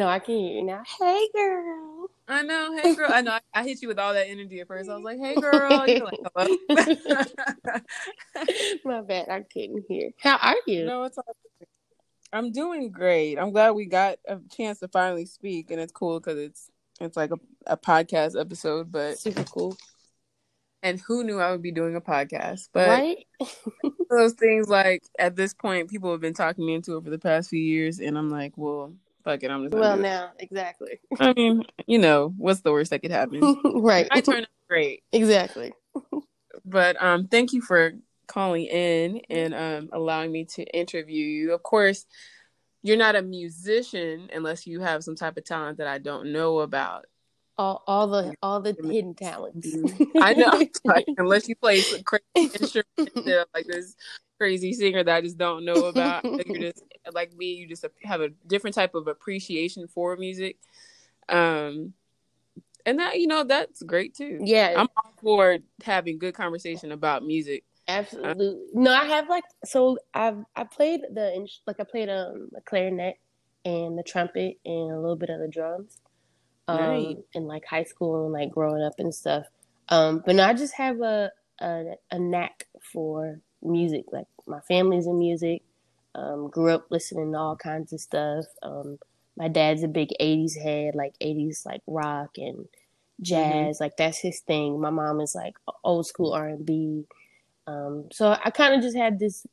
No, I can hear you now. Hey, girl. I know. Hey, girl. I know. I, I hit you with all that energy at first. I was like, "Hey, girl." You're like, "Hello." My bad. I couldn't hear. How are you? no, it's all. good. I'm doing great. I'm glad we got a chance to finally speak, and it's cool because it's it's like a, a podcast episode. But Super cool. and who knew I would be doing a podcast? But right? those things like at this point, people have been talking me into it for the past few years, and I'm like, well, fuck it, I'm just. Well, it. now, exactly. I mean, you know, what's the worst that could happen? right. I turned out great. exactly. But um, thank you for calling in and um, allowing me to interview you. Of course, you're not a musician unless you have some type of talent that I don't know about. All, all the all the hidden talents. I know, like, unless you play some crazy instrument, uh, like this crazy singer that I just don't know about. Like, You're just like me. You just have a different type of appreciation for music, um, and that you know that's great too. yeah, I'm all for having good conversation about music. absolutely. No, I have like so I've I played the like I played um the clarinet and the trumpet and a little bit of the drums. Um Nice. in like high school and like growing up and stuff. Um but no, I just have a a, a knack for music. Like my family's in music. Um grew up listening to all kinds of stuff. Um my dad's a big 80s head, like 80s like rock and jazz. Like that's his thing. My mom is like old school R&B. Um, so I kind of just had this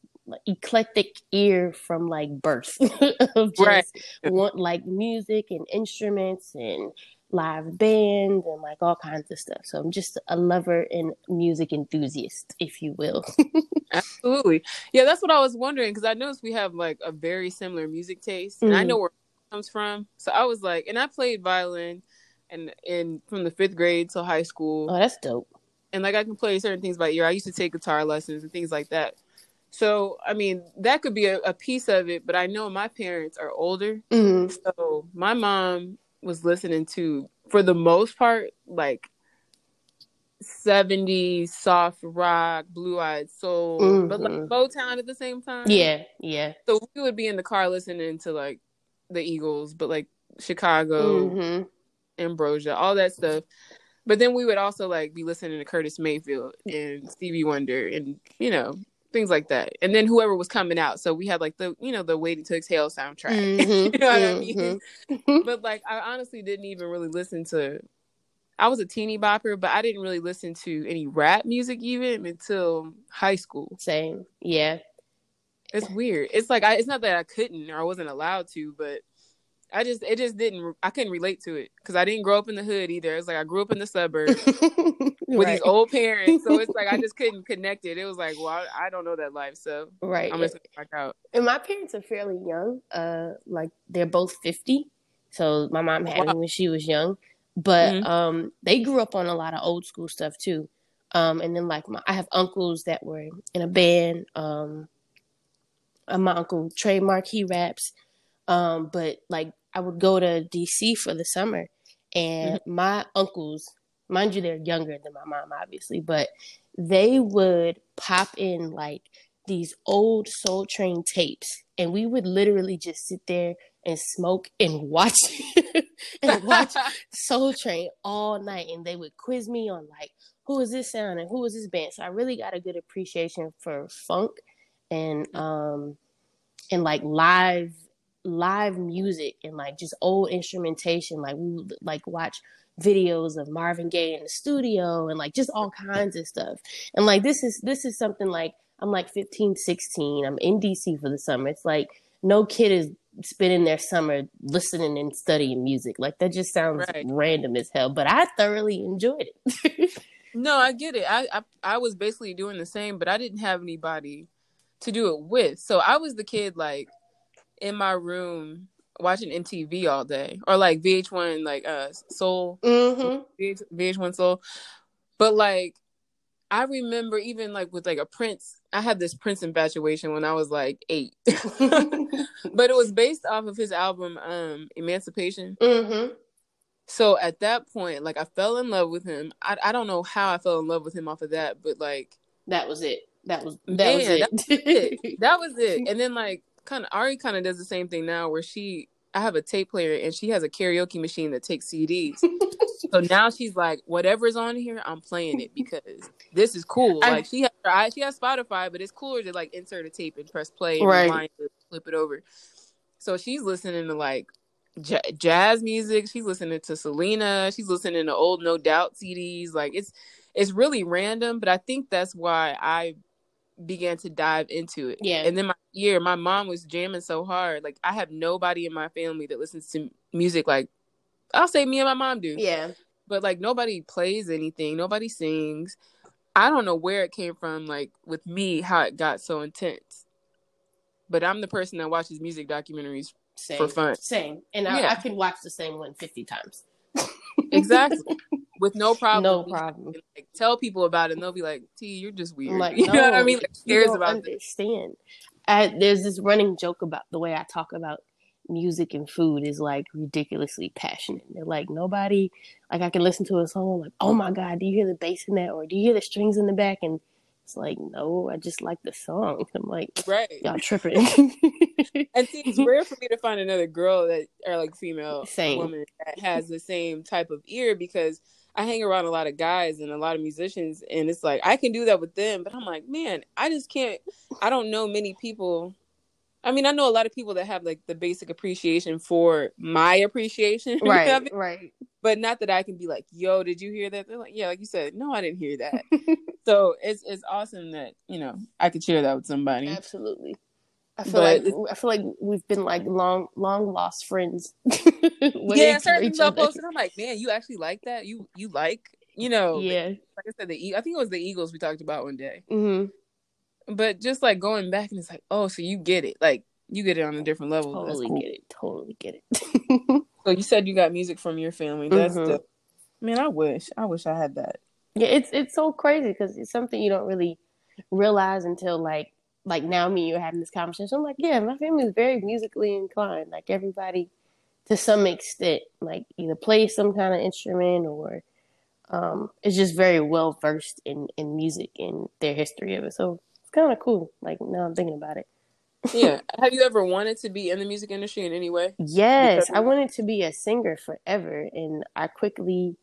eclectic ear from like birth of just Right. want like music and instruments and live band and like all kinds of stuff. So I'm just a lover and music enthusiast, if you will. Absolutely. Yeah, that's what I was wondering because I noticed we have like a very similar music taste, and I Mhm. know where it comes from. So I was like, and I played violin, and in from the fifth grade till high school, oh, that's dope. and like I can play certain things by ear. I used to take guitar lessons and things like that. So I mean, that could be a, a piece of it, but I know my parents are older, hmm so my mom was listening to, for the most part, like. 70s soft rock, blue eyed soul, but like Mhm. Motown at the same time. Yeah, yeah. So we would be in the car listening to like the Eagles, but like Chicago, hmm Ambrosia, all that stuff. But then we would also like be listening to Curtis Mayfield and Stevie Wonder and you know things like that. And then whoever was coming out, so we had like the you know the Waiting to Exhale soundtrack. Mhm, you know what I mean? mhm. But like I honestly didn't even really listen to. I was a teeny bopper, but I didn't really listen to any rap music even until high school. Same. Yeah. It's weird. It's like I, it's not that I couldn't or I wasn't allowed to, but I just it just didn't. I couldn't relate to it because I didn't grow up in the hood either. It's like I grew up in the suburbs with right. these old parents, so it's like I just couldn't connect it. It was like, well, I, I don't know that life, so right. I'm just gonna back out. And my parents are fairly young. Uh, like they're both fifty. So my mom had Wow. me when she was young, but Mhm. um, they grew up on a lot of old school stuff too. Um, and then like my, I have uncles that were in a band. Um, uh, my uncle Trademark he raps. Um, but like I would go to DC for the summer, and my uncles, mind you, they're younger than my mom, obviously, but they would pop in like these old Soul Train tapes, and we would literally just sit there and smoke and watch and watch Soul Train all night, and they would quiz me on like who is this sound and who is this band. So I really got a good appreciation for funk and um and like live live music and like just old instrumentation. Like we would like watch videos of Marvin Gaye in the studio and like just all kinds of stuff. And like this is this is something like I'm like 15, 16. I'm in DC for the summer. It's like no kid is spending their summer listening and studying music. Like that just sounds Right. random as hell, but I thoroughly enjoyed it. No, I get it. I, I I was basically doing the same, but I didn't have anybody to do it with. So I was the kid like in my room watching MTV all day, or like VH1, like uh Soul, mm-hmm. VH, VH1 Soul. But like I remember even like with like a Prince, I had this Prince infatuation when I was like eight, but it was based off of his album um Emancipation. mm-hmm. So at that point, like I fell in love with him. I I don't know how I fell in love with him off of that, but like That was it. That was that Man, was that it. that was it. And then like kind of Ari kind of does the same thing now where she I have a tape player and she has a karaoke machine that takes CDs. so now she's like, whatever's on here, I'm playing it because this is cool. I- like she has I, she has Spotify, but it's cooler to like insert a tape and press play and Right. flip it over. So she's listening to like j- jazz music. She's listening to Selena. She's listening to old No Doubt CDs. Like it's it's really random, but I think that's why I began to dive into it. Yeah. And then my year, my mom was jamming so hard. Like I have nobody in my family that listens to music like I'll say me and my mom do. Yeah. But like nobody plays anything, nobody sings. I don't know where it came from, like with me, how it got so intense. But I'm the person that watches music documentaries Same. for fun. Same. And I, Yeah. I could watch the same one 50 times. Exactly. With no problem. No problem. can, like tell people about it and they'll be like, T, you're just weird. Like, you know what I mean? Like, who you cares don't about this? I, there's this running joke about the way I talk about music and food is like ridiculously passionate. They're like nobody like I can listen to a song like, oh my god, do you hear the bass in that, or do you hear the strings in the back? And it's like, no, I just like the song. I'm like, Right. y'all tripping. And see, it's rare for me to find another girl that or like female Same. woman that has the same type of ear because I hang around a lot of guys and a lot of musicians, and it's like I can do that with them, but I'm like, man, I just can't. I don't know many people. I mean, I know a lot of people that have like the basic appreciation for my appreciation, of right, it, right. but not that I can be like, "Yo, did you hear that?" They're like, "Yeah," like you said, "No, I didn't hear that." so it's it's awesome that you know I could share that with somebody. Absolutely. I feel But like I feel like we've been like long long lost friends. yeah, certain things I'll post, and I'm like, man, you actually like that? You you like you know? Yeah. Like I said, the I think it was the Eagles we talked about one day, hmm but just like going back and it's like, oh, so you get it, like you get it on a different level. Totally cool. get it. Totally get it. So you said you got music from your family. That's Mhm. the man. I wish, I wish I had that. yeah, it's it's so crazy because it's something you don't really realize until like like now me and you are having this conversation. I'm like, yeah, my family is very musically inclined. Like everybody, to some extent, like either plays some kind of instrument or um, is just very well versed in in music and their history of it. So it's kind of cool. Like now I'm thinking about it. Yeah. have you ever wanted to be in the music industry in any way? Yes, I wanted to be a singer forever, and I quickly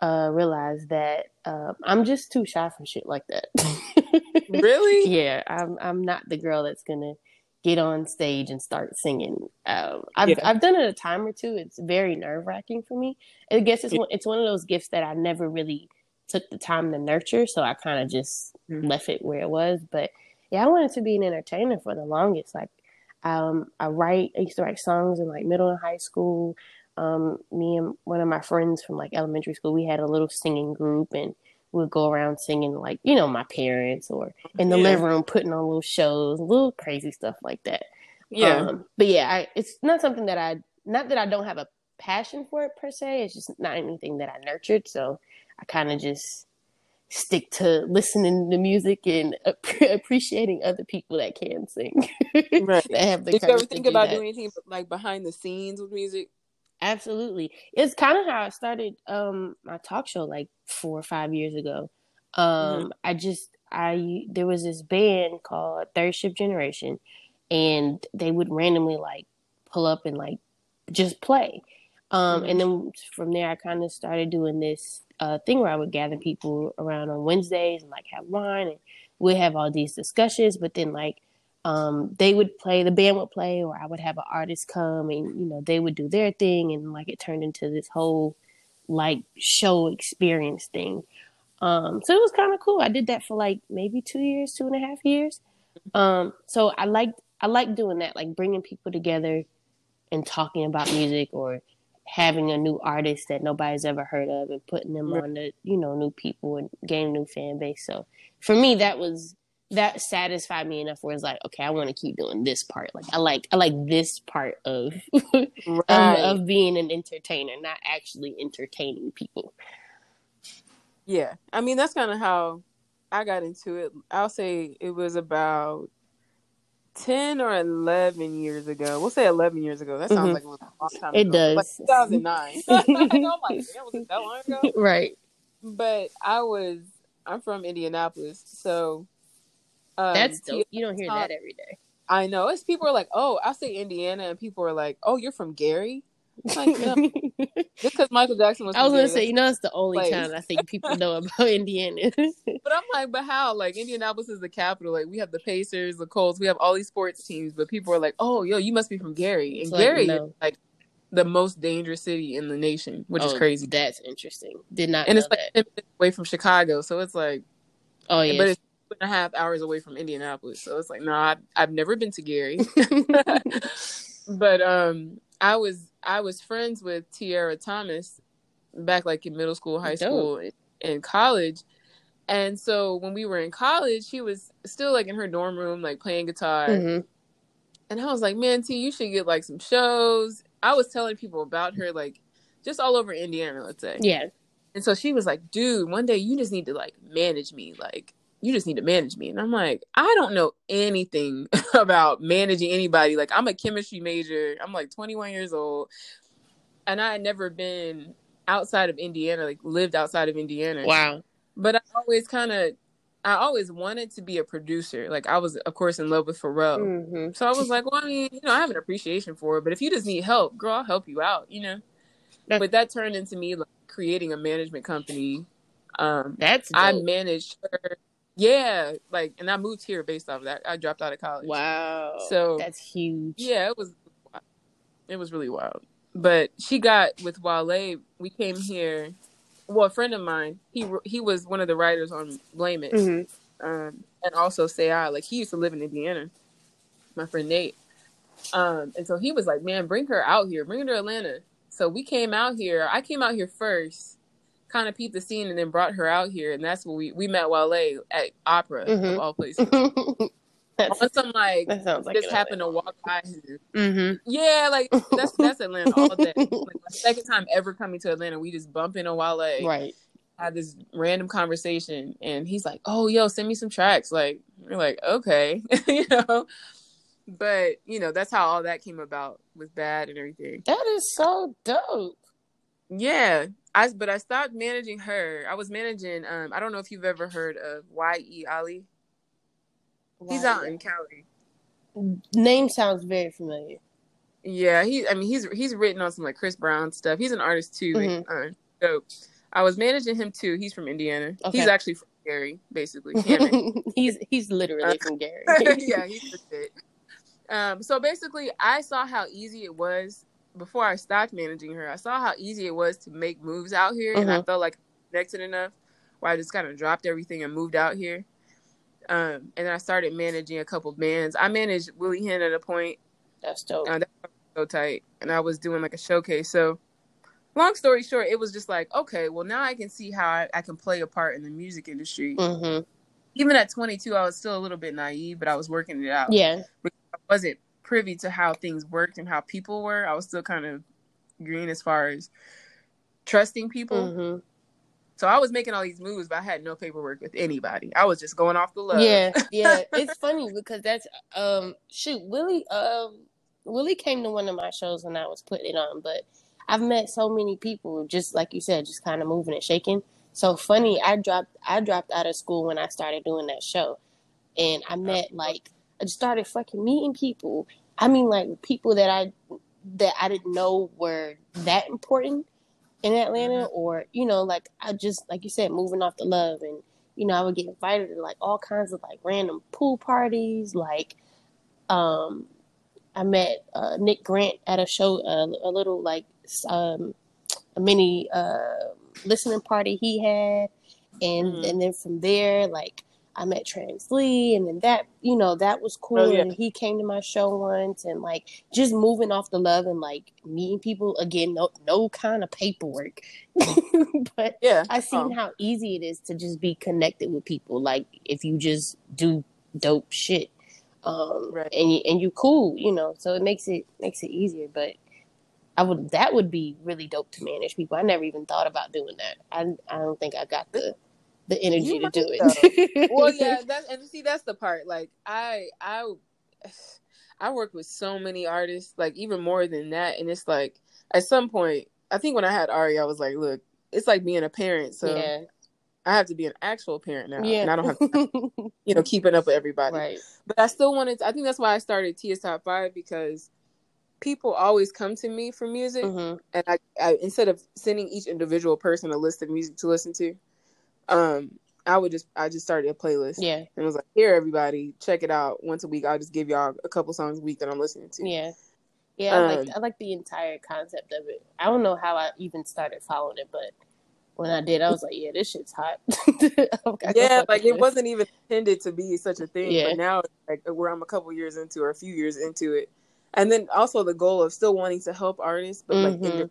uh, realized that uh, I'm just too shy for shit like that. Really? yeah, I'm I'm not the girl that's gonna get on stage and start singing. Um, I've Yeah. I've done it a time or two. It's very nerve wracking for me. I guess it's one, it's one of those gifts that I never really took the time to nurture, so I kind of just Mhm. left it where it was. But yeah, I wanted to be an entertainer for the longest. Like, um, I write. I used to write songs in like middle and high school. Um, me and one of my friends from like elementary school, we had a little singing group, and we'd go around singing like you know my parents or in the Yeah. living room putting on little shows, little crazy stuff like that. Yeah. Um, but yeah, I, it's not something that I not that I don't have a passion for it per se. It's just not anything that I nurtured. So I kind of just stick to listening to music and ap- appreciating other people that can sing. Right. that have the Did you ever think about that. doing anything like behind the scenes with music? Absolutely. It's kind of how I started um my talk show like 4 or 5 years ago. Um I just I there was this band called Third Shift Generation and they would randomly like pull up and like just play. Um and then from there I kind of started doing this uh thing where I would gather people around on Wednesdays and like have wine and we'd have all these discussions but then like um, they would play, the band would play, or I would have an artist come and, you know, they would do their thing. And like it turned into this whole like show experience thing. Um, so it was kind of cool. I did that for like maybe two years, two and a half years. Um, so I liked, I like doing that, like bringing people together and talking about music or having a new artist that nobody's ever heard of and putting them on the, you know, new people and gaining new fan base. So for me, that was, that satisfied me enough where it's like, okay, I want to keep doing this part. Like I like I like this part of of, Right. of being an entertainer, not actually entertaining people. Yeah, I mean that's kind of how I got into it. I'll say it was about ten or eleven years ago. We'll say eleven years ago. That sounds Mhm. like it was a long time. It ago. does. like 2009. I'm like, that long ago? right. But I was. I'm from Indianapolis, so um, That's dope. You don't hear that every day. I know. It's people are like, oh, I say Indiana, and people are like, oh, you're from Gary. Like, no. just because Michael Jackson was. I was gonna say, you know, it's the only place. town I think people know about Indiana. But I'm like, but how? Like Indianapolis is the capital. Like we have the Pacers, the Colts, we have all these sports teams. But people are like, oh, yo, you must be from Gary, and It's like, Gary no. is like the most dangerous city in the nation, which is Oh, crazy. That's interesting. Did not And it's like that. away from Chicago, so it's like, Oh yeah. but it's two and a half hours away from Indianapolis. So it's like, no, I've, I've never been to Gary. but um i was i was friends with tiara thomas back like in middle school high school and- and college and so when we were in college she was still like in her dorm room like playing guitar Mhm. and i was like man t you should get like some shows i was telling people about her like just all over indiana let's say Yeah. and so she was like, dude, one day you just need to like manage me. Like, you just need to manage me. And I'm like, I don't know anything about managing anybody. Like, I'm a chemistry major. I'm like 21 years old. And I had never been outside of Indiana, like lived outside of Indiana. Wow. But I always kind of, I always wanted to be a producer. Like, I was, of course, in love with Pharrell. hmm So I was like, well, I mean, you know, I have an appreciation for it, but if you just need help, girl, I'll help you out, you know? That- but that turned into me like creating a management company. Um, That's I managed her. Yeah, like, and I moved here based off of that. I dropped out of college. wow. So- that's huge. Yeah, it was, it was really wild. But she got with Wale. We came here. Well, a friend of mine, he he was one of the writers on Blame It, hmm um, and also Say I. Like he used to live in Indiana. My friend Nate. Um, and so he was like, "Man, bring her out here. Bring her to Atlanta." So we came out here. I came out here first, kind of peeped the scene, and then brought her out here. And that's when we we met Wale at Opera Mhm. of all places. that's, On some like that sounds like just happened to walk by. him. hmm Yeah, like that's that's Atlanta all day. Like my second time ever coming to Atlanta, we just bump into Wale. Right. Had this random conversation, and he's like, "Oh, yo, send me some tracks." Like we're like, "Okay," you know. But you know, that's how all that came about with bad and everything. That is so dope. Yeah, I but I stopped managing her. I was managing. Um, I don't know if you've ever heard of Y E Ali. He's out in Cali. Name sounds very familiar. Yeah, he. I mean, he's he's written on some like Chris Brown stuff. He's an artist too. Mhm. Uh, so I was managing him too. He's from Indiana. Okay. He's actually from Gary, basically. He's he's literally from Gary. yeah, he's shit. Um, so basically, I saw how easy it was before I stopped managing her. I saw how easy it was to make moves out here, and I Mhm. felt like I connected enough where I just kind of dropped everything and moved out here. Um, and then I started managing a couple bands. I managed Willie Hen at a point. That's dope. Uh, that was so tight, and I was doing like a showcase. So, long story short, it was just like, okay, well now I can see how I, I can play a part in the music industry. hmm Even at 22, I was still a little bit naive, but I was working it out. Yeah. I wasn't privy to how things worked and how people were. I was still kind of green as far as trusting people. hmm So I was making all these moves, but I had no paperwork with anybody. I was just going off the love. Yeah, yeah. It's funny because that's um shoot, Willie um Willie came to one of my shows when I was putting it on, but I've met so many people just like you said, just kind of moving and shaking. So funny, I dropped I dropped out of school when I started doing that show. And I met like I just started fucking meeting people. I mean like people that I that I didn't know were that important in Atlanta or, you know, like I just like you said, moving off the love and you know, I would get invited to like all kinds of like random pool parties. Like, um, I met uh, Nick Grant at a show, uh, a little like um, a mini uh, listening party he had, and Mhm. and then from there, like I met Translee, and then that you know that was cool. Oh, yeah. And he came to my show once, and like just moving off the love and like meeting people again. No, no kind of paperwork, but Yeah. I seen Oh. how easy it is to just be connected with people. Like if you just do dope shit, um, Right. and you, and you cool, you know. So it makes it makes it easier. But I would that would be really dope to manage people. I never even thought about doing that. I I don't think I got the the energy You to do it. well yeah that's and see that's the part like i i i work with so many artists like even more than that and it's like at some point i think when i had ari i was like look it's like being a parent so yeah. I have to be an actual parent now, Yeah. and I don't have to, you know, keeping up with everybody. right. But I still wanted. To, I think that's why I started TS Top Five because people always come to me for music, hmm and I, I instead of sending each individual person a list of music to listen to, um, I would just I just started a playlist Yeah. and was like, here, everybody, check it out once a week. I'll just give y'all a couple songs a week that I'm listening to. Yeah. Yeah, I like Um, I like the entire concept of it. I don't know how I even started following it, but when I did, I was like, "Yeah, this shit's hot." Yeah, like it this. wasn't even intended to be such a thing, Yeah. but now it's like where I'm a couple years into or a few years into it, and then also the goal of still wanting to help artists, but like in Mhm. the,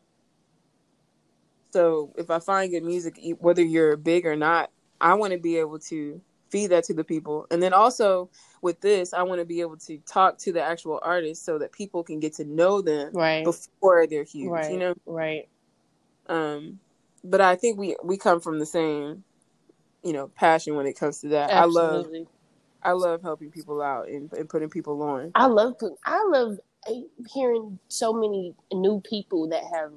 so if I find good music, whether you're big or not, I want to be able to feed that to the people, and then also with this, I want to be able to talk to the actual artists so that people can get to know them Right. before they're huge, Right. you know. Right. Um, but I think we we come from the same, you know, passion when it comes to that. I love I love helping people out and, and putting people on. I love I love uh, hearing so many new people that have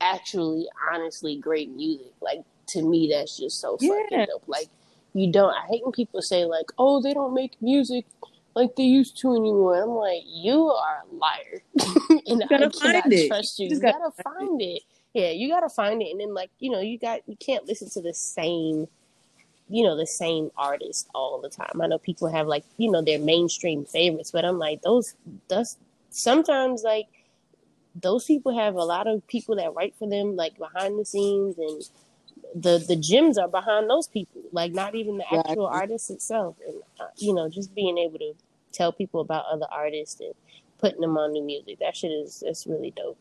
actually honestly great music. Like to me that's just so fucking Yeah. dope. Like you don't I hate when people say like, "Oh, they don't make music like they used to anymore." I'm like, "You are a liar." and I gotta cannot find it. trust you. You You, gotta, gotta find it. Yeah, you gotta find it and then like, you know, you got you can't listen to the same you know the same artist all the time. I know people have like you know their mainstream favorites, but I'm like those. That's sometimes like those people have a lot of people that write for them like behind the scenes, and the the gems are behind those people. Like not even the actual Exactly. artist itself, and uh, you know just being able to tell people about other artists and putting them on new music. That shit is that's really dope.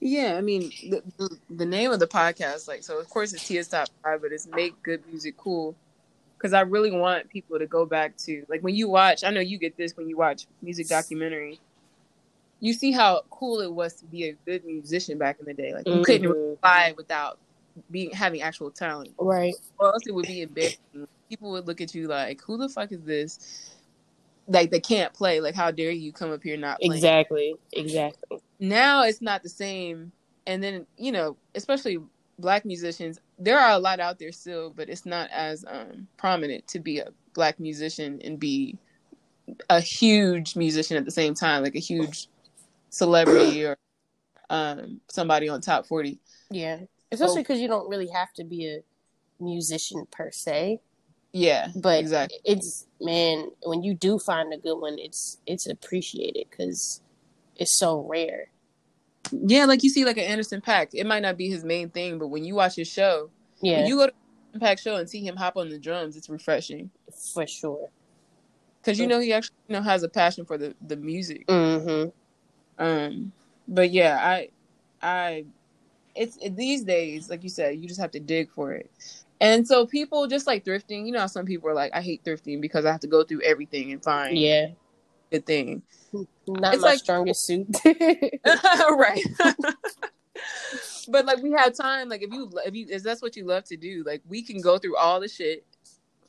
Yeah, I mean the, the the name of the podcast, like so, of course it's TS Top Five, but it's make good music cool. Because I really want people to go back to like when you watch. I know you get this when you watch music documentary. You see how cool it was to be a good musician back in the day. Like you couldn't Mhm. fly without being having actual talent. Right. or else it would be embarrassing. People would look at you like, "Who the fuck is this?" Like they can't play. Like, how dare you come up here not playing? Exactly. Exactly. Now it's not the same. And then you know, especially black musicians, there are a lot out there still, but it's not as um, prominent to be a black musician and be a huge musician at the same time, like a huge celebrity or um, somebody on top forty. Yeah. Especially because you don't really have to be a musician per se. Yeah, but exactly. it's man when you do find a good one it's it's appreciated because it's so rare Yeah, like you see, like an Anderson .Paak. It might not be his main thing, but when you watch his show, yeah when you go to Paak show and see him hop on the drums, it's refreshing for sure because you know he actually you know has a passion for the the music. mm-hmm Um, but yeah, I, I, it's it, these days, like you said, you just have to dig for it. And so people just like thrifting, you know, some people are like, I hate thrifting because I have to go through everything and find yeah good thing. not It's my like- strongest suit right. but like we have time, like if you if you if that's what you love to do, like we can go through all the shit,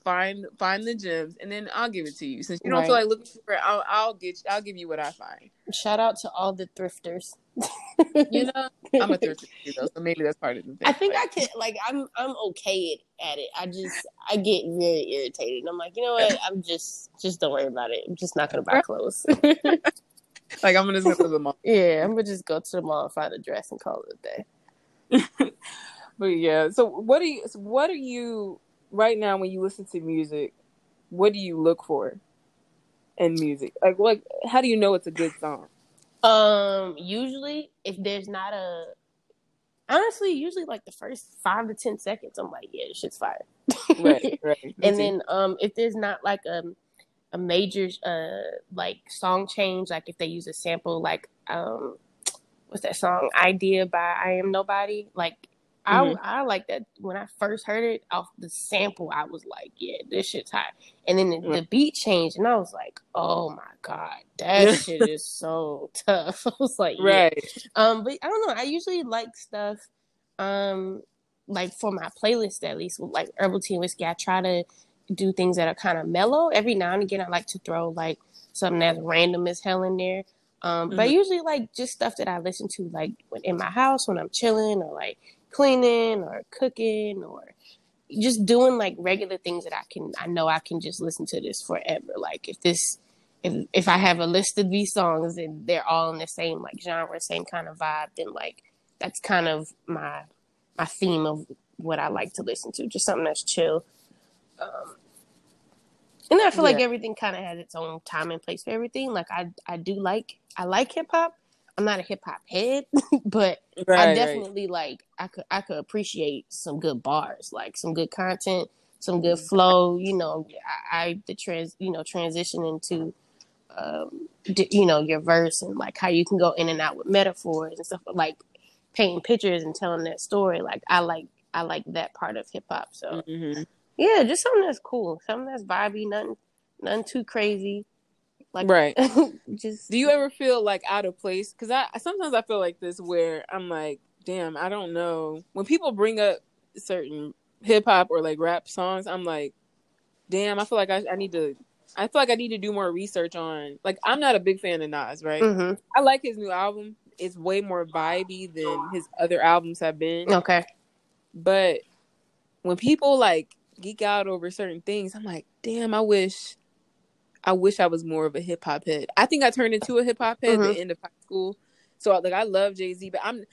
find find the gems, and then I'll give it to you. Since you don't feel like looking for it, I'll I'll get I'll give you what I find. shout out to all the thrifters You know, I'm a thrifter too, though, so maybe that's part of the thing. I think I can like I'm I'm okay at it. I just I get very irritated. I'm like, you know what? I'm just just don't worry about it. I'm just not gonna buy clothes. like I'm gonna go to the mall. yeah, I'm gonna just go to the mall and find a dress and call it a day. But yeah, so what do you so what are you right now when you listen to music? What do you look for in music? Like, like how do you know it's a good song? Um, usually if there's not a honestly, usually like the first five to ten seconds, I'm like, yeah, this shit's fire. Right, right. And then um if there's not like a a major uh like song change, like if they use a sample like um what's that song? Idea by I Am Nobody. Like I Mhm. I like that when I first heard it off the sample, I was like, yeah, this shit's hot. And then the, the beat changed, and I was like, oh my god, that shit is so tough. I was like, yeah. right. Um, but I don't know. I usually like stuff, um, like for my playlist at least, with like herbal tea and whiskey. I try to do things that are kind of mellow. Every now and again, I like to throw like something that's random as hell in there. Um, but I Mhm. usually like just stuff that I listen to like in my house when I'm chilling or like cleaning or cooking or just doing like regular things that I can I know I can just listen to this forever. Like if this if if I have a list of these songs and they're all in the same like genre, same kind of vibe, then like that's kind of my my theme of what I like to listen to. Just something that's chill. Um, and I feel yeah. like everything kind of has its own time and place for everything. Like I I do like I like hip hop. I'm not a hip hop head, but right, I definitely right. like I could I could appreciate some good bars, like some good content, some good flow. You know, I, I the trans you know transition into um, you know your verse and like how you can go in and out with metaphors and stuff like painting pictures and telling that story. Like I like I like that part of hip hop. So mm-hmm. yeah, just something that's cool, something that's vibey, nothing nothing too crazy. Like right. just do you ever feel like out of place? Because I sometimes I feel like this where I'm like, damn, I don't know. When people bring up certain hip hop or like rap songs, I'm like, damn, I feel like I, I need to I feel like I need to do more research on. Like, I'm not a big fan of Nas, right? Mm-hmm. I like his new album. It's way more vibey than his other albums have been. Okay. But when people like geek out over certain things, I'm like, damn, I wish, I wish I was more of a hip hop head. I think I turned into a hip hop head mm-hmm. at the end of high school. So like, I love Jay Z, but I'm,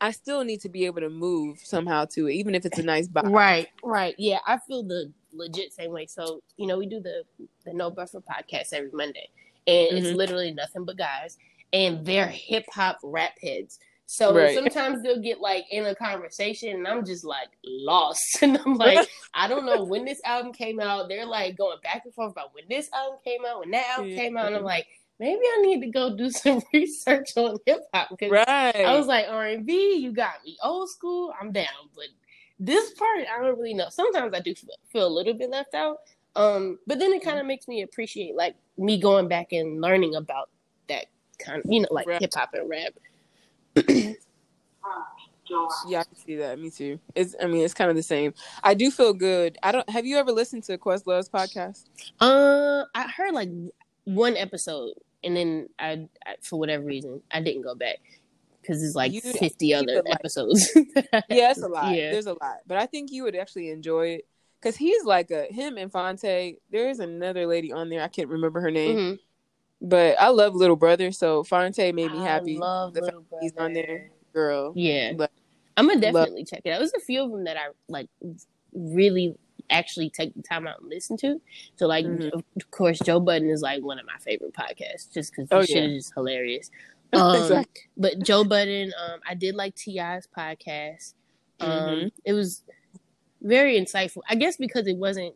I still need to be able to move somehow to it, even if it's a nice vibe. Right, right. Yeah, I feel the legit same way. So, you know, we do the the No Buffer podcast every Monday. And mm-hmm. it's literally nothing but guys. And they're hip hop rap heads. So right. sometimes they'll get like in a conversation and I'm just like lost. And I'm like, I don't know when this album came out. They're like going back and forth about when this album came out, when that album came out. And I'm like, maybe I need to go do some research on hip hop because right. I was like R and B, you got me old school, I'm down, but this part I don't really know. Sometimes I do feel a little bit left out, um, but then it kind of makes me appreciate like me going back and learning about that kind of you know like hip hop and rap. Yeah, I can see that. Me too. It's I mean it's kind of the same. I do feel good. I don't. Have you ever listened to Questlove's podcast? Uh, I heard like one episode, and then I, I for whatever reason I didn't go back because it's like you, 50 other episodes. yeah, it's a lot. Yeah. There's a lot. But I think you would actually enjoy it because he's like a him and Phonte. There is another lady on there. I can't remember her name. Mm-hmm. But I love Little Brother, so Phonte made me happy. I love the Little Brother. He's on there, girl. Yeah, but I'm gonna definitely love- check it out. There's a few of them that I like really actually take the time out and listen to. So like, mm-hmm. of course, Joe Budden is like one of my favorite podcasts, just because the oh, shit yeah. is hilarious. Um, exactly. But Joe Budden, um, I did like T.I.'s podcast. Um, mm-hmm. It was very insightful. I guess because it wasn't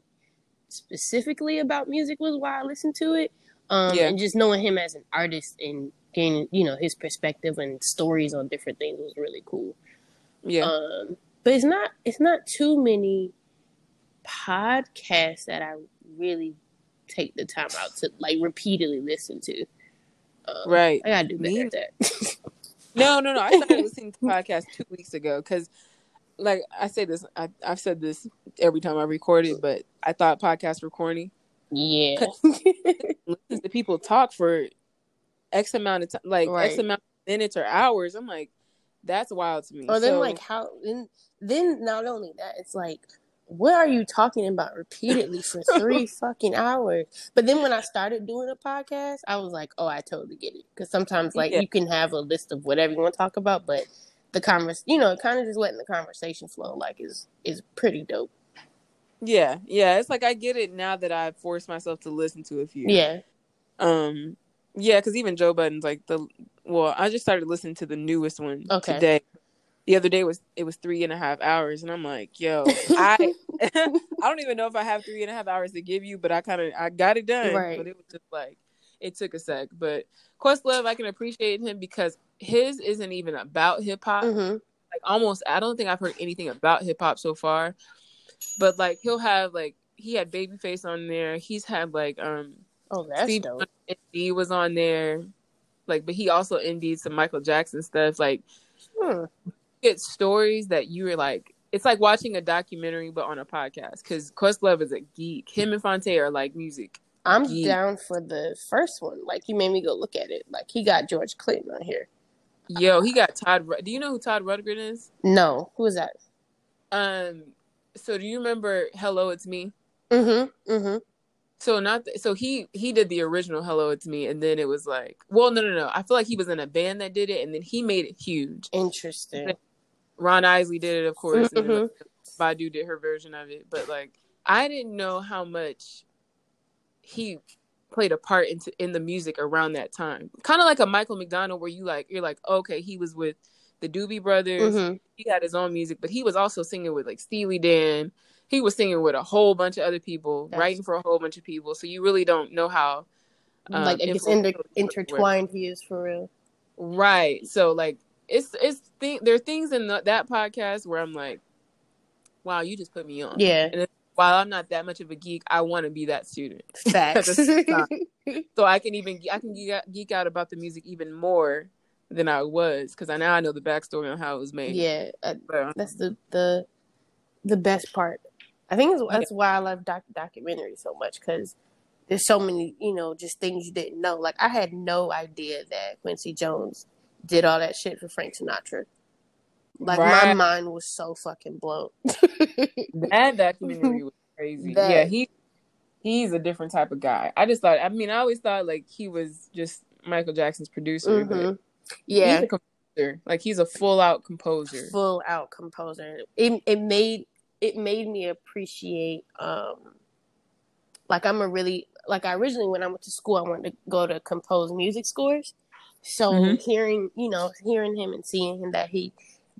specifically about music was why I listened to it. Um, yeah. And just knowing him as an artist and gaining, you know, his perspective and stories on different things was really cool. Yeah. Um, but it's not it's not too many podcasts that I really take the time out to like repeatedly listen to. Um, right. I gotta do better at that. no, no, no. I started listening to podcasts two weeks ago because, like I say this, I, have said this every time I record it, but I thought podcasts were corny. Yeah. listen to people talk for X amount of time, like right. X amount of minutes or hours. I'm like, that's wild to me. Or then so, like how then then not only that, it's like what are you talking about repeatedly for three fucking hours? But then when I started doing a podcast, I was like, oh, I totally get it. Because sometimes, like, yeah. you can have a list of whatever you want to talk about, but the convers, you know, kind of just letting the conversation flow, like, is is pretty dope. Yeah, yeah. It's like I get it now that I've forced myself to listen to a few. Yeah. Um. Yeah, because even Joe Budden's like the well, I just started listening to the newest one okay. today the other day was it was three and a half hours and i'm like yo i i don't even know if i have three and a half hours to give you but i kind of i got it done right. but it was just like it took a sec but questlove i can appreciate him because his isn't even about hip-hop mm-hmm. like almost i don't think i've heard anything about hip-hop so far but like he'll have like he had babyface on there he's had like um oh that's Steve dope. He was on there like but he also ended some michael jackson stuff like hmm get stories that you were like it's like watching a documentary but on a podcast because Questlove is a geek. Him and Phonte are like music. I'm geek. down for the first one. Like you made me go look at it. Like he got George Clinton on here. Yo, he got Todd. Do you know who Todd Rundgren is? No, who is that? Um, so do you remember Hello It's Me? Mm-hmm. Mm-hmm. So not th- so he he did the original Hello It's Me and then it was like well no no no I feel like he was in a band that did it and then he made it huge. Interesting. Ron Isley did it of course and then Mhm. like, Badu did her version of it but like I didn't know how much he played a part into in the music around that time. Kind of like a Michael McDonald where you like you're like okay he was with the Doobie Brothers Mm-hmm. he had his own music, but he was also singing with like Steely Dan. He was singing with a whole bunch of other people, That's- writing for a whole bunch of people. So you really don't know how, um, like I guess influential inter- intertwined he is for real. right? So like it's it's th- there are things in the, that podcast where I'm like, wow, you just put me on. Yeah. And while I'm not that much of a geek, I want to be that student, Facts. At the same time. so I can even I can geek out, geek out about the music even more than I was because I now I know the backstory on how it was made. yeah. uh, So, that's the the the best part. I think it's, that's why I love doc- documentaries so much because there's so many, you know, just things you didn't know. Like I had no idea that Quincy Jones did all that shit for Frank Sinatra. Like my mind was so fucking blown. That documentary was crazy. That- Yeah, he he's a different type of guy. I just thought. I mean, I always thought like he was just Michael Jackson's producer, but Mhm. Yeah, he's a composer. Like he's a full out composer. full out composer. It it made it made me appreciate um like I'm a really like I originally when I went to school I wanted to go to compose music scores. So Mhm. hearing you know hearing him and seeing him that he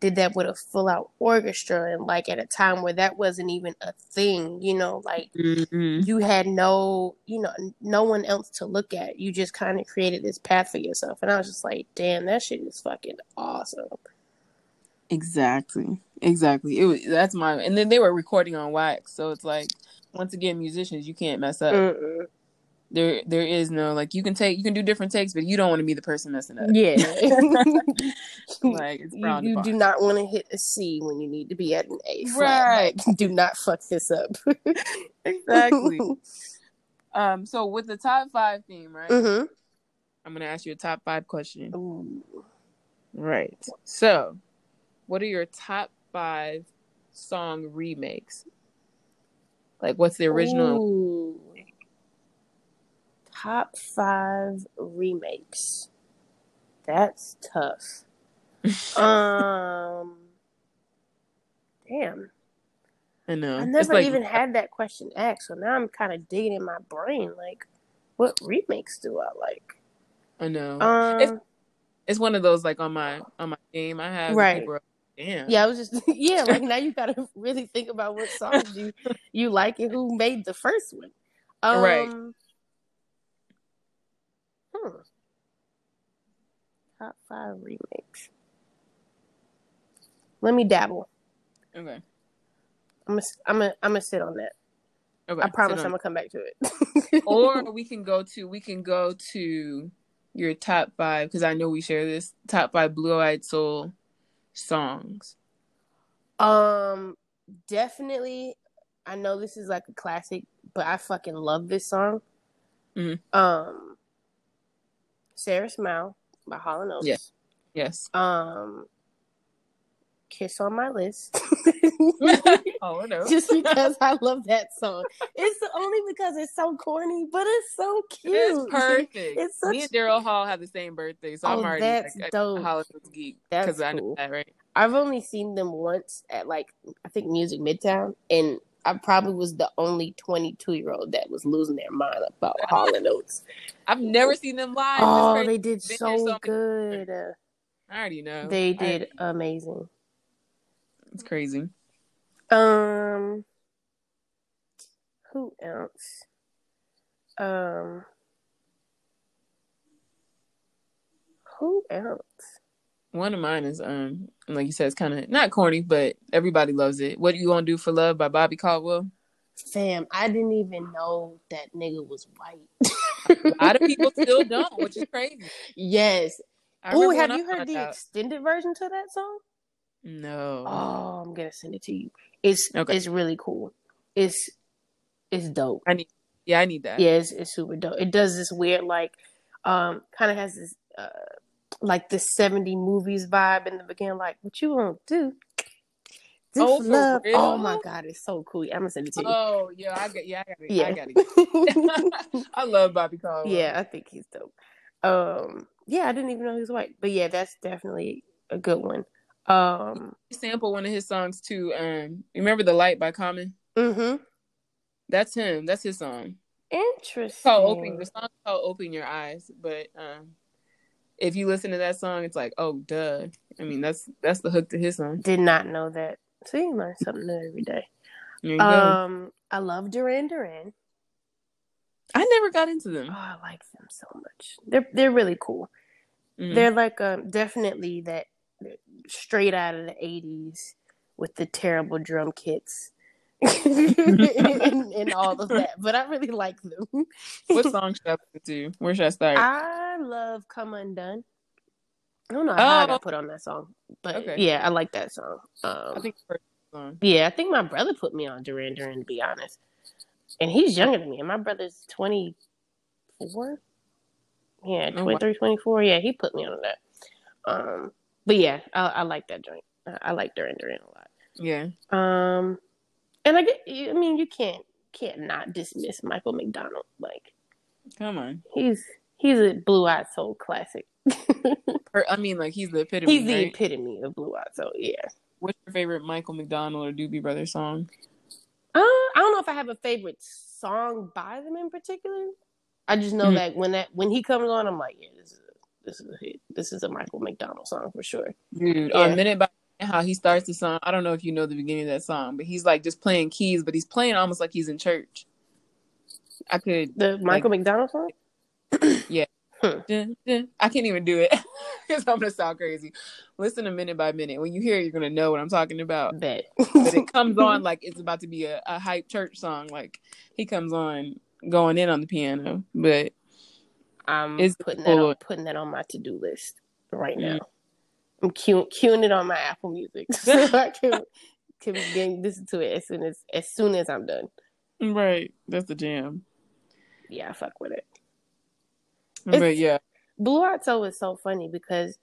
did that with a full out orchestra and like at a time where that wasn't even a thing, you know, like Mhm. you had no you know no one else to look at. You just kind of created this path for yourself and I was just like, "Damn, that shit is fucking awesome." Exactly. Exactly. It was that's my and then they were recording on wax, so it's like once again musicians you can't mess up. Mm-mm. There there is no like you can take you can do different takes, but you don't want to be the person messing up. Yeah. like it's you, you do not want to hit a C when you need to be at an A. Right. Like, do not fuck this up. Exactly. um so with the top five theme, right? hmm I'm gonna ask you a top five question. Ooh. Right. So, what are your top five song remakes? Like, what's the original? Ooh. Top five remakes. That's tough. um. Damn. I know. I never like- even had that question asked, so now I'm kind of digging in my brain. Like, what remakes do I like? I know. Um. It's- it's one of those like on my on my game I have. Right. Like, Damn. Yeah, I was just yeah, like now you gotta really think about what songs you you like and who made the first one. Um, Right. Hmm. Top five remakes. Let me dabble. Okay. I'm gonna I'm gonna I'm gonna sit on that. Okay. I promise I'm gonna come back to it. or we can go to we can go to your top five because I know we share this top five Blue Eyed Soul songs. um, definitely. I know this is like a classic, but I fucking love this song. Mhm. Um, Sara Smile by Hall and Oates. Yeah. Yes. Um, Kiss on my list. oh no. Just because I love that song. It's only because it's so corny, but it's so cute. It's perfect. It's Me such- and Daryl Hall have the same birthday, so I'm Oh, already that's like dope. a Hollywood geek That's because I know that, right? I've only seen them once at like I think Music Midtown, and I probably was the only 22 year old that was losing their mind about Hall and Oates. I've never seen them live. Oh, they did Been so so many good. I already know. They I- did amazing. it's crazy. Um, who else? Um, who else? One of mine is um, like you said, it's kind of not corny, but everybody loves it. What you gonna do for love by Bobby Caldwell? Fam, I didn't even know that nigga was white. A lot of people still don't, which is crazy. Yes. Oh, have you heard the out. extended version to that song? No. Oh, I'm gonna send it to you. It's Okay. it's really cool. It's it's dope. I need. Yeah, I need that. Yeah, it's, it's super dope. It does this weird like um kind of has this uh like the 70 movies vibe in the beginning like what you gonna do This Oh, love. Oh my god, it's so cool. I'm gonna send it to you. Oh yeah, I got yeah, I got it. yeah. I got it. I love Bobby Caldwell. yeah, I think he's dope. Um, yeah, I didn't even know he was white, but yeah, that's definitely a good one. Um, He sampled one of his songs too. Um, remember "The Light" by Common? mm-hmm. That's him. That's his song. Interesting. It's called "Open." The song called "Open Your Eyes," but um, if you listen to that song, it's like, oh, duh. I mean, that's that's the hook to his song. Did not know that. See, you learn something new every day. You go. Um, I love Duran Duran. I never got into them. Oh, I like them so much. They're they're really cool. Mhm. They're like um definitely that straight out of the '80s with the terrible drum kits and, and all of that. But I really like them. what song should I listen to? Where should I start? I love "Come Undone." I don't know how I Oh. got put on that song, but Okay. yeah, I like that song. Um, I think the first song. Yeah, I think my brother put me on Duran Duran to be honest. And he's younger than me. And my brother's 24. Yeah, Oh, 23, 24. Yeah, he put me on that. Um, but yeah, I, I like that joint. I, I like Duran Duran a lot. Yeah. Um, and I get, I mean, you can't can't not dismiss Michael McDonald. Like Come on. he's he's a blue eyed soul classic. Or, I mean, like he's the epitome. he's the right? epitome of blue eyed soul. Yeah. What's your favorite Michael McDonald or Doobie Brothers song? Uh, I don't know if I have a favorite song by them in particular. I just know Mhm. that when that when he comes on, I'm like, yeah, this is a, this is a hit. This is a Michael McDonald song for sure. Dude, Yeah. on minute by how he starts the song. I don't know if you know the beginning of that song, but he's like just playing keys, but he's playing almost like he's in church. I could, The Michael McDonald song. dun, dun. I can't even do it because I'm gonna sound crazy. Listen to minute by minute. When you hear it, you're gonna know what I'm talking about. Bet. But it comes on like it's about to be a, a hype church song. Like he comes on going in on the piano, but I'm It's putting that on, putting that on my to do list right Mm. now. I'm queuing, queuing it on my Apple Music so I can can begin listen to it as soon as as soon as I'm done. right, that's the jam. Yeah, I fuck with it. But It's- yeah, Blue Soul is so funny because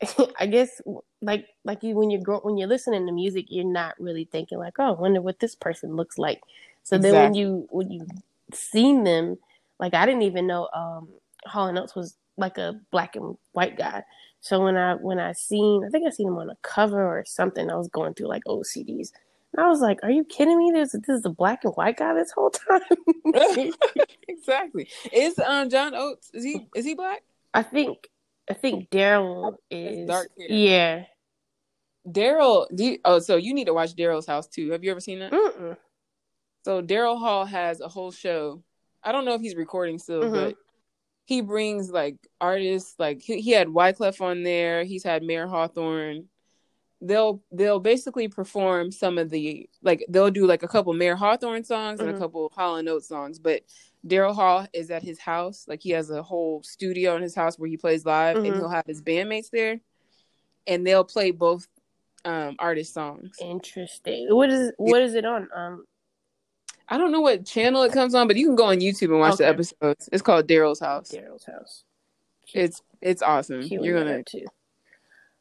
I guess like like you when you're grow when you're listening to music, you're not really thinking like, oh, I wonder what this person looks like. So then when you when you seen them, like I didn't even know um Hall and Oates was like a black and white guy. So when I when I seen I think I seen him on a cover or something, I was going through like OCDs. And I was like, Are you kidding me? This this is a black and white guy this whole time. exactly. Is um John Oates is he is he black? I think I think Daryl is yeah. Daryl, oh, so you need to watch Daryl's house too. Have you ever seen that? Mm-mm. So Daryl Hall has a whole show. I don't know if he's recording still, Mhm. but he brings like artists. Like he, he had Wyclef on there. He's had Mayer Hawthorne. They'll they'll basically perform some of the like they'll do like a couple Mayer Hawthorne songs and Mhm. a couple Hall and Oates songs. But Daryl Hall is at his house. Like he has a whole studio in his house where he plays live, and Mhm. he'll have his bandmates there, and they'll play both um artist songs. Interesting. What is what is it on? Um I don't know what channel it comes on, but you can go on YouTube and watch the episodes. It's called Daryl's House. Daryl's house. It's it's awesome. Queuing You're gonna too.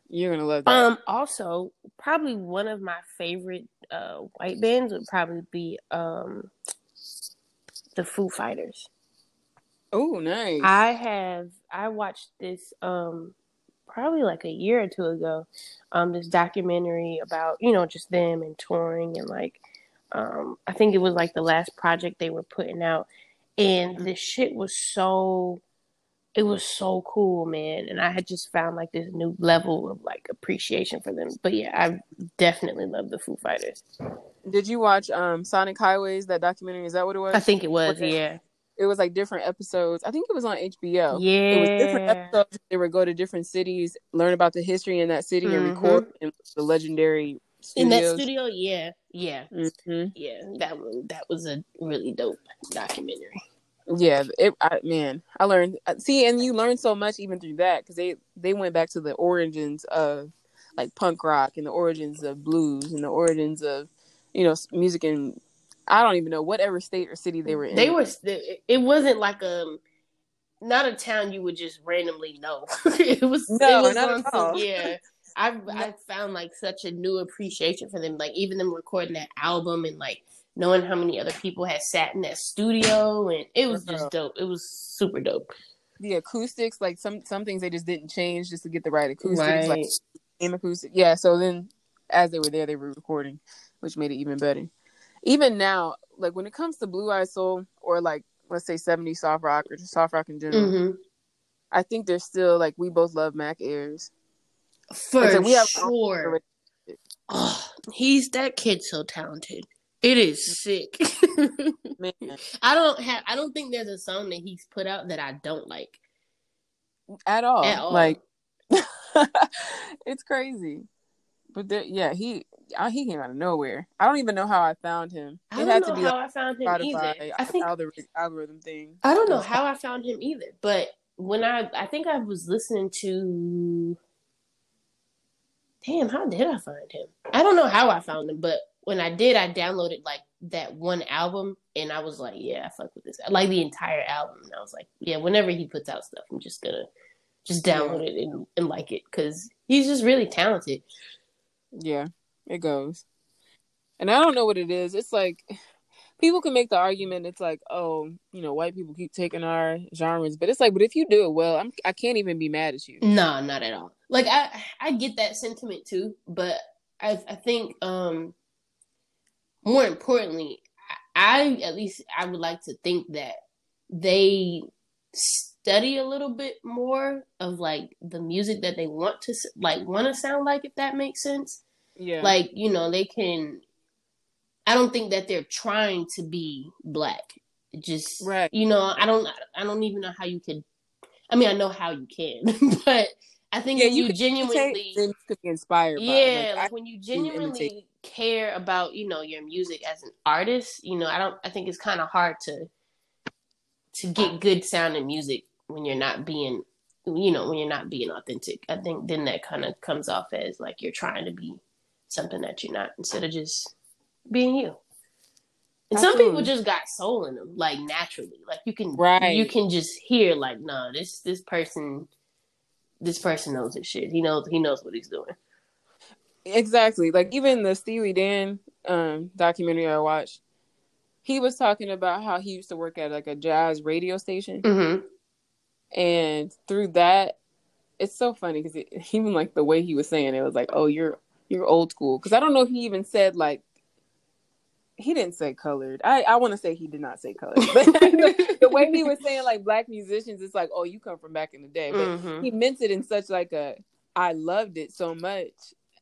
you're gonna love that. Um also probably one of my favorite uh white bands would probably be um the Foo Fighters. oh, nice. I have I watched this um probably like a year or two ago um this documentary about you know just them and touring and like um I think it was like the last project they were putting out and the shit was so it was so cool man and I had just found like this new level of like appreciation for them but yeah I definitely love the Foo Fighters Did you watch um Sonic Highways? That documentary is that what it was? I think it was Okay. yeah it was like different episodes. I think it was on HBO. yeah It was different episodes. They would go to different cities, learn about the history in that city, and Mhm. record the legendary in that studio yeah yeah Mhm. yeah, that one that was a really dope documentary. Yeah, it. I, man, I learned. uh, See, and you learn so much even through that because they they went back to the origins of like punk rock and the origins of blues and the origins of you know music and I don't even know whatever state or city they were in. They were. It wasn't like a not a town you would just randomly know. it was. No, it was not at some- all. Yeah, I've I've found like such a new appreciation for them. Like even them recording that album and like knowing how many other people had sat in that studio and it was just dope. It was super dope. The acoustics, like some some things they just didn't change just to get the right acoustics. Right. Like same acoustic. Yeah, so then as they were there they were recording, which made it even better. Even now, like when it comes to Blue Eye Soul or like let's say 70s soft rock or just soft rock in general, mm-hmm. I think there's still like we both love Mac Ayres. For we have sure. Oh, he's that kid so talented. It is sick. Man. I don't have I don't think there's a song that he's put out that I don't like. At all. At all. Like it's crazy. But there, yeah, he uh, he came out of nowhere. I don't even know how I found him. I don't know how like I found him Spotify, either. I think algorithm thing. I don't know how I found him either. But when I I think I was listening to Damn, how did I find him? I don't know how I found him, but when I did, I downloaded like that one album and I was like, yeah, I fuck with this. like the entire album. And I was like, yeah, whenever he puts out stuff, I'm just gonna just download yeah. it and, and like it because he's just really talented. Yeah, it goes. And I don't know what it is. It's like people can make the argument it's like oh you know white people keep taking our genres but it's like but if you do it well I'm, i can't even be mad at you no not at all like i i get that sentiment too but i i think um more importantly i I at least i would like to think that they study a little bit more of like the music that they want to like want to sound like if that makes sense yeah like you know they can I don't think that they're trying to be black. just right. You know, I don't. I don't even know how you could. I mean, I know how you can, but I think yeah, you, you genuinely could be inspired. Yeah, like, like when you genuinely care about you know your music as an artist, you know, I don't. I think it's kind of hard to to get good sounding music when you're not being you know when you're not being authentic i think then that kind of comes off as like you're trying to be something that you're not instead of just being you. And Absolutely. some people just got soul in them, like naturally. Like you can, right? You can just hear, like, no, this this person, this person knows his shit. He knows he knows what he's doing. Exactly. Like even the Steely Dan um, documentary I watched, he was talking about how he used to work at like a jazz radio station, mm-hmm. and through that, it's so funny because even like the way he was saying it was like, oh, you're you're old school. Because I don't know if he even said like he didn't say colored. I, I want to say he did not say colored. But the, the, way he was saying like black musicians, it's like, oh, you come from back in the day. But mm-hmm. he meant it in such like a I loved it so much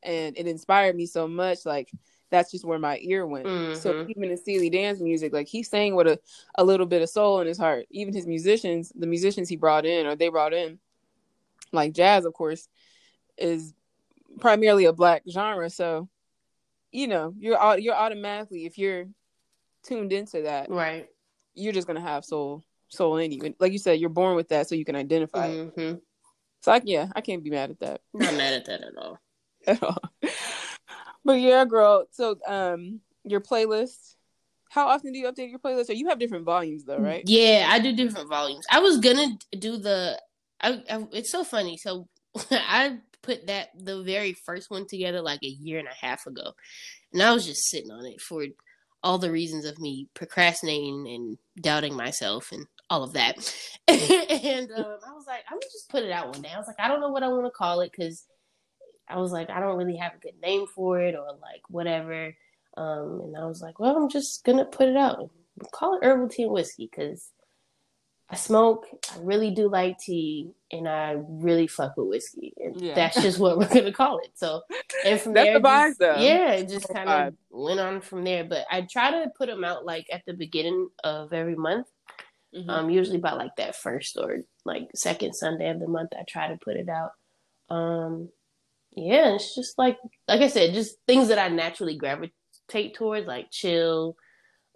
and it inspired me so much. Like that's just where my ear went. Mm-hmm. So even in Steely Dan's music, like he's saying with a, a little bit of soul in his heart. Even his musicians, the musicians he brought in or they brought in, like jazz, of course, is primarily a black genre. So you know, you're you're automatically if you're tuned into that, right? You're just gonna have soul soul in you. Like you said, you're born with that, so you can identify mm-hmm. it. So I, yeah, I can't be mad at that. Not mad at that at all. at all. But yeah, girl. So um, your playlist. How often do you update your playlist? Or you have different volumes though, right? Yeah, I do different volumes. I was gonna do the. I, I it's so funny. So I put that the very first one together like a year and a half ago, and I was just sitting on it for all the reasons of me procrastinating and doubting myself and all of that. and um, I was like, I'm gonna just put it out one day. I was like, I don't know what I want to call it because I was like, I don't really have a good name for it or like whatever. Um, and I was like, well, I'm just gonna put it out. Call it herbal tea and whiskey because I smoke. I really do like tea, and I really fuck with whiskey, and yeah. that's just what we're gonna call it. So, and from there, the vibe, though. yeah, it just kind of went on from there. But I try to put them out like at the beginning of every month. Mm-hmm. Um, usually by like that first or like second Sunday of the month, I try to put it out. Um, yeah, it's just like like I said, just things that I naturally gravitate towards, like chill,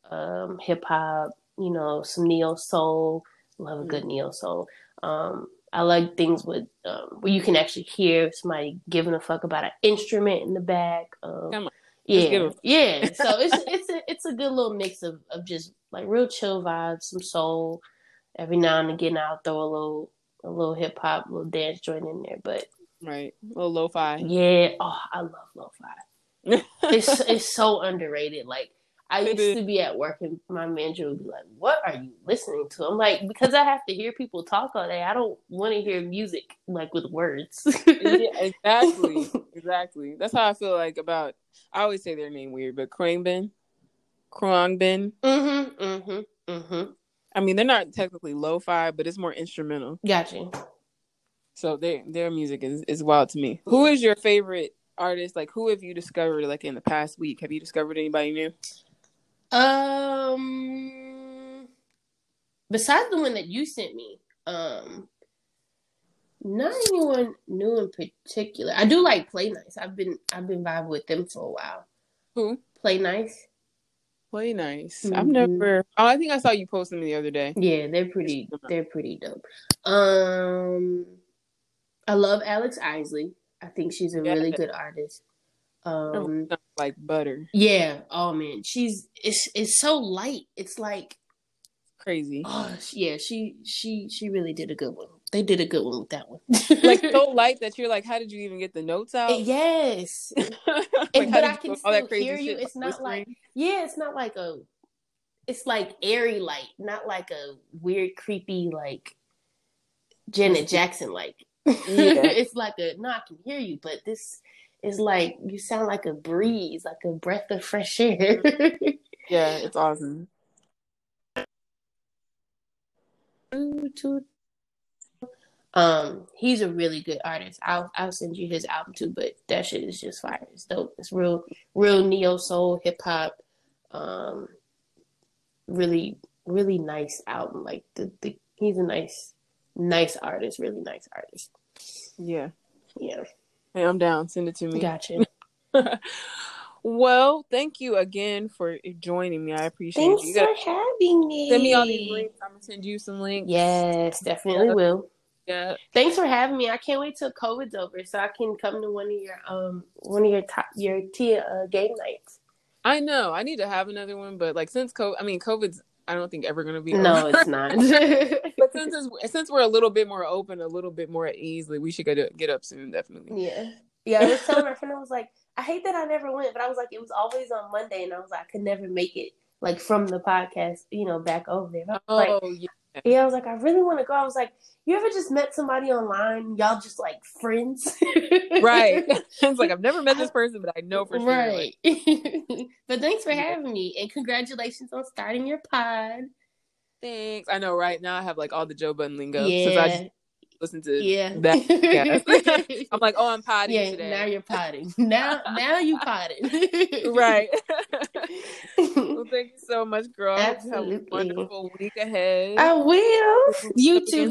um, hip hop, you know, some neo soul love a good mm. neo soul. Um, I like things with um, where you can actually hear somebody giving a fuck about an instrument in the back. Um, yeah, yeah. so it's it's a it's a good little mix of of just like real chill vibes, some soul. Every now and again, I'll throw a little a little hip hop, little dance joint in there. But Right. A little lo-fi. Yeah. Oh, I love lo-fi. it's it's so underrated. Like I used to be at work and my manager would be like, "What are you listening to?" I'm like, "Because I have to hear people talk all day. I don't want to hear music like with words." yeah, exactly. Exactly. That's how I feel like about I always say their name weird, but Khruangbin. Khruangbin. Mhm. Mm hmm. Mm hmm. I mean, they're not technically lo-fi, but it's more instrumental. Gotcha. So their their music is, is wild to me. Who is your favorite artist? Like who have you discovered like in the past week? Have you discovered anybody new? Um, besides the one that you sent me, um, not anyone new in particular. I do like Play Nice. I've been I've been vibing with them for a while. Who? Play Nice. Play nice. I've Mhm. never oh I think I saw you post them the other day. Yeah, they're pretty. They're pretty dope. Um, I love Alex Isley. I think she's a really good artist. Um, like butter. yeah. Oh man, she's it's it's so light. It's like Crazy. oh yeah, she she she really did a good one. They did a good one with that one. like so light that you're like, how did you even get the notes out? yes, Like, And- but I can do all that still hear you. It's not like yeah, it's not like a. It's like airy light, not like a weird, creepy like Janet Jackson like. it's like a no, I can hear you, but this is like you sound like a breeze, like a breath of fresh air. Yeah, it's awesome. um, he's a really good artist. I'll I'll send you his album too, but that shit is just fire. It's dope. It's real, real neo soul hip hop. Um, really, really nice album. Like the, the he's a nice, nice artist. Really nice artist. Yeah. Yeah, Hey, I'm down. Send it to me. gotcha. well, thank you again for joining me. I appreciate Thanks you. Gotta for having me. send me all these links. I'm gonna send you some links. Yes, definitely will. Yeah. Thanks for having me. I can't wait till COVID's over so I can come to one of your um one of your top your tia uh, game nights. I know. I need to have another one, but like since COVID, I mean, COVID's. I don't think ever gonna be. No, it's not. But since it's, since we're a little bit more open, a little bit more easily, we should get to, get up soon, definitely. yeah, yeah. I was telling my friend, I was like, I hate that I never went, but I was like, it was always on Monday, and I was like, I could never make it like from the podcast, you know, back over there. Was like, Oh yeah, yeah, I was like, I really want to go. I was like, you ever just met somebody online, y'all just like friends, right. it's like I've never met this person, but I know for sure. like, Right. but thanks for having me and congratulations on starting your pod. thanks. I know. Right now, I have like all the Joe Budden lingo since I Yeah. to Yeah. that. I'm like, oh, I'm potty yeah, today. now you're potting. Now now you potting. right. well, thank you so much, girl. I have a Absolutely. wonderful week ahead. I will. You too.